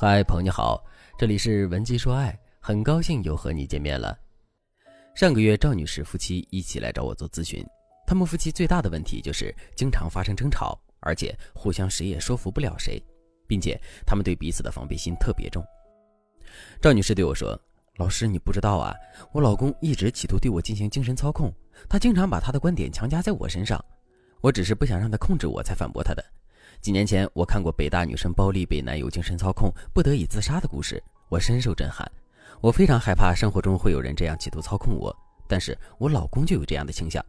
嗨，朋友你好，这里是文姬说爱，很高兴又和你见面了。上个月，赵女士夫妻一起来找我做咨询，他们夫妻最大的问题就是经常发生争吵，而且互相谁也说服不了谁，并且他们对彼此的防备心特别重。赵女士对我说：“老师，你不知道啊，我老公一直企图对我进行精神操控，他经常把他的观点强加在我身上，我只是不想让他控制我才反驳他的。”几年前，我看过北大女生包丽被男友精神操控，不得已自杀的故事，我深受震撼。我非常害怕生活中会有人这样企图操控我，但是我老公就有这样的倾向。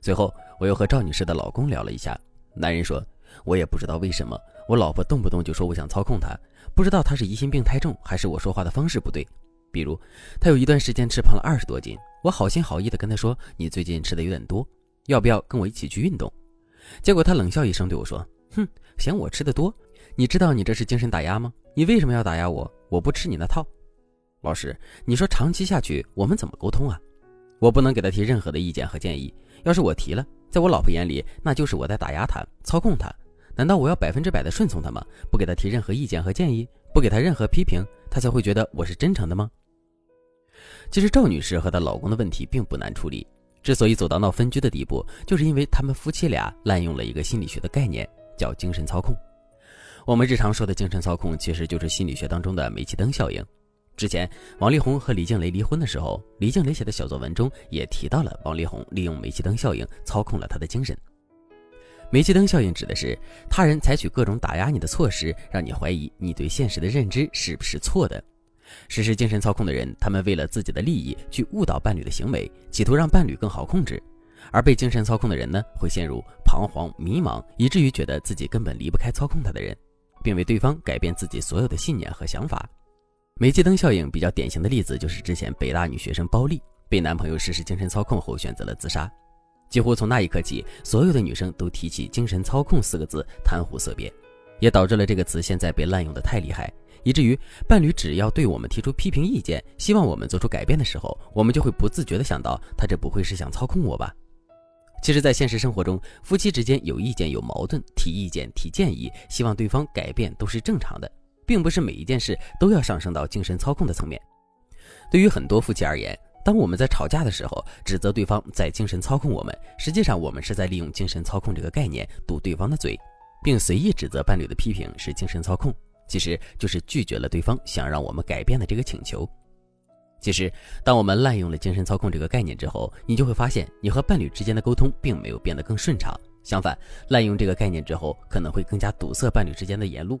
随后，我又和赵女士的老公聊了一下，男人说：“我也不知道为什么，我老婆动不动就说我想操控她，不知道她是疑心病太重，还是我说话的方式不对。比如，她有一段时间吃胖了二十多斤，我好心好意的跟她说：‘你最近吃的有点多，要不要跟我一起去运动？’结果她冷笑一声对我说。”哼，嫌我吃的多？你知道你这是精神打压吗？你为什么要打压我？我不吃你那套。老师，你说长期下去我们怎么沟通啊？我不能给他提任何的意见和建议。要是我提了，在我老婆眼里，那就是我在打压她、操控她。难道我要百分之百的顺从她吗？不给她提任何意见和建议，不给她任何批评，她才会觉得我是真诚的吗？其实赵女士和她老公的问题并不难处理，之所以走到闹分居的地步，就是因为他们夫妻俩滥用了一个心理学的概念。叫精神操控。我们日常说的精神操控，其实就是心理学当中的煤气灯效应。之前王力宏和李静蕾离婚的时候，李静蕾写的小作文中也提到了王力宏利用煤气灯效应操控了他的精神。煤气灯效应指的是他人采取各种打压你的措施，让你怀疑你对现实的认知是不是错的。实施精神操控的人，他们为了自己的利益去误导伴侣的行为，企图让伴侣更好控制。而被精神操控的人呢，会陷入彷徨迷茫，以至于觉得自己根本离不开操控他的人，并为对方改变自己所有的信念和想法。煤气灯效应比较典型的例子就是之前北大女学生包丽被男朋友实施精神操控后选择了自杀。几乎从那一刻起，所有的女生都提起“精神操控”四个字，谈虎色变，也导致了这个词现在被滥用的太厉害，以至于伴侣只要对我们提出批评意见，希望我们做出改变的时候，我们就会不自觉地想到，他这不会是想操控我吧？其实，在现实生活中，夫妻之间有意见、有矛盾，提意见、提建议，希望对方改变都是正常的，并不是每一件事都要上升到精神操控的层面。对于很多夫妻而言，当我们在吵架的时候，指责对方在精神操控我们，实际上我们是在利用精神操控这个概念堵对方的嘴，并随意指责伴侣的批评是精神操控，其实就是拒绝了对方想让我们改变的这个请求。其实，当我们滥用了精神操控这个概念之后，你就会发现，你和伴侣之间的沟通并没有变得更顺畅。相反，滥用这个概念之后，可能会更加堵塞伴侣之间的言路。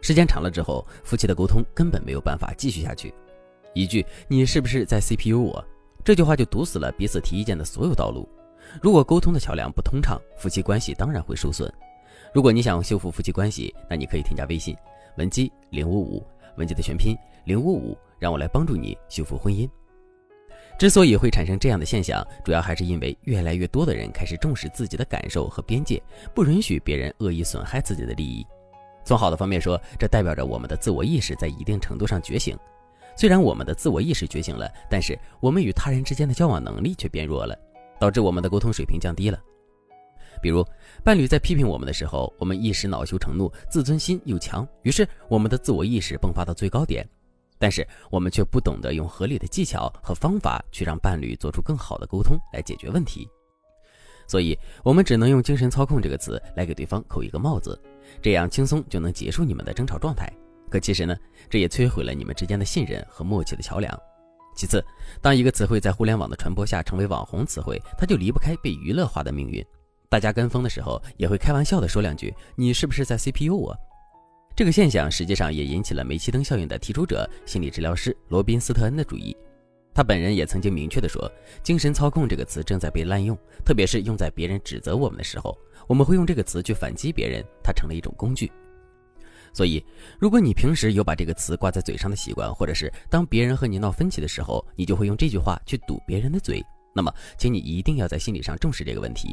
时间长了之后，夫妻的沟通根本没有办法继续下去。一句“你是不是在 CPU 我”，这句话就堵死了彼此提意见的所有道路。如果沟通的桥梁不通畅，夫妻关系当然会受损。如果你想修复夫妻关系，那你可以添加微信文姬零五五，文姬的全拼零五五。让我来帮助你修复婚姻。之所以会产生这样的现象，主要还是因为越来越多的人开始重视自己的感受和边界，不允许别人恶意损害自己的利益。从好的方面说，这代表着我们的自我意识在一定程度上觉醒。虽然我们的自我意识觉醒了，但是我们与他人之间的交往能力却变弱了，导致我们的沟通水平降低了。比如，伴侣在批评我们的时候，我们一时恼羞成怒，自尊心又强，于是我们的自我意识迸发到最高点。但是我们却不懂得用合理的技巧和方法去让伴侣做出更好的沟通来解决问题，所以我们只能用“精神操控”这个词来给对方扣一个帽子，这样轻松就能结束你们的争吵状态。可其实呢，这也摧毁了你们之间的信任和默契的桥梁。其次，当一个词汇在互联网的传播下成为网红词汇，它就离不开被娱乐化的命运。大家跟风的时候，也会开玩笑的说两句：“你是不是在 CPU 我？”这个现象实际上也引起了煤气灯效应的提出者心理治疗师罗宾斯特恩的注意。他本人也曾经明确地说：“精神操控这个词正在被滥用，特别是用在别人指责我们的时候，我们会用这个词去反击别人，它成了一种工具。所以，如果你平时有把这个词挂在嘴上的习惯，或者是当别人和你闹分歧的时候，你就会用这句话去堵别人的嘴，那么，请你一定要在心理上重视这个问题。”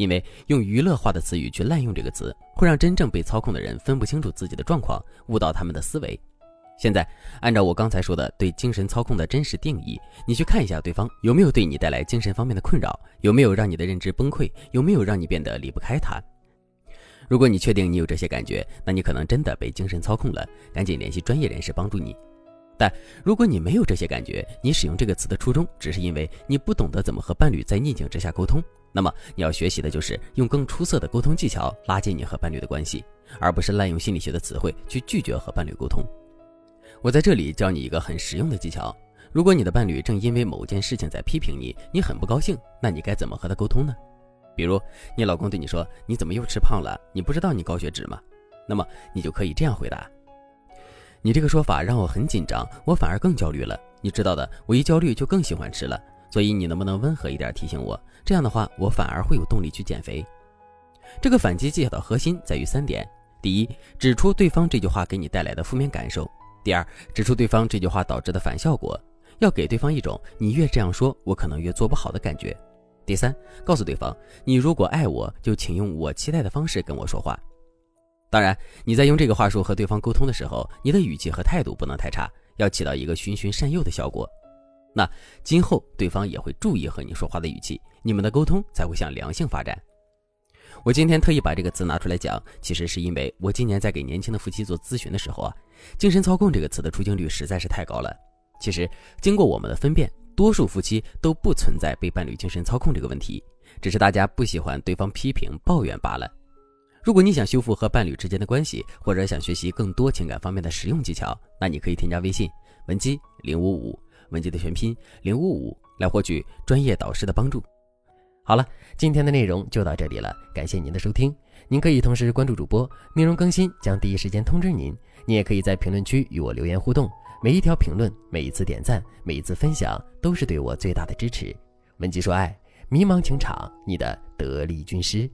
因为用娱乐化的词语去滥用这个词，会让真正被操控的人分不清楚自己的状况，误导他们的思维。现在，按照我刚才说的对精神操控的真实定义，你去看一下对方有没有对你带来精神方面的困扰，有没有让你的认知崩溃，有没有让你变得离不开他。如果你确定你有这些感觉，那你可能真的被精神操控了，赶紧联系专业人士帮助你。但如果你没有这些感觉，你使用这个词的初衷只是因为你不懂得怎么和伴侣在逆境之下沟通，那么你要学习的就是用更出色的沟通技巧拉近你和伴侣的关系，而不是滥用心理学的词汇去拒绝和伴侣沟通。我在这里教你一个很实用的技巧：如果你的伴侣正因为某件事情在批评你，你很不高兴，那你该怎么和他沟通呢？比如你老公对你说：“你怎么又吃胖了？你不知道你高血脂吗？”那么你就可以这样回答。你这个说法让我很紧张，我反而更焦虑了。你知道的，我一焦虑就更喜欢吃了。所以你能不能温和一点提醒我？这样的话，我反而会有动力去减肥。这个反击技巧的核心在于三点：第一，指出对方这句话给你带来的负面感受；第二，指出对方这句话导致的反效果，要给对方一种你越这样说，我可能越做不好的感觉；第三，告诉对方，你如果爱我，就请用我期待的方式跟我说话。当然，你在用这个话术和对方沟通的时候，你的语气和态度不能太差，要起到一个循循善诱的效果。那今后对方也会注意和你说话的语气，你们的沟通才会向良性发展。我今天特意把这个词拿出来讲，其实是因为我今年在给年轻的夫妻做咨询的时候啊，精神操控这个词的出镜率实在是太高了。其实经过我们的分辨，多数夫妻都不存在被伴侣精神操控这个问题，只是大家不喜欢对方批评抱怨罢了。如果你想修复和伴侣之间的关系，或者想学习更多情感方面的实用技巧，那你可以添加微信文姬零五五，文姬的全拼零五五，来获取专业导师的帮助。好了，今天的内容就到这里了，感谢您的收听。您可以同时关注主播，内容更新将第一时间通知您。你也可以在评论区与我留言互动，每一条评论、每一次点赞、每一次分享，都是对我最大的支持。文姬说爱，迷茫情场，你的得力军师。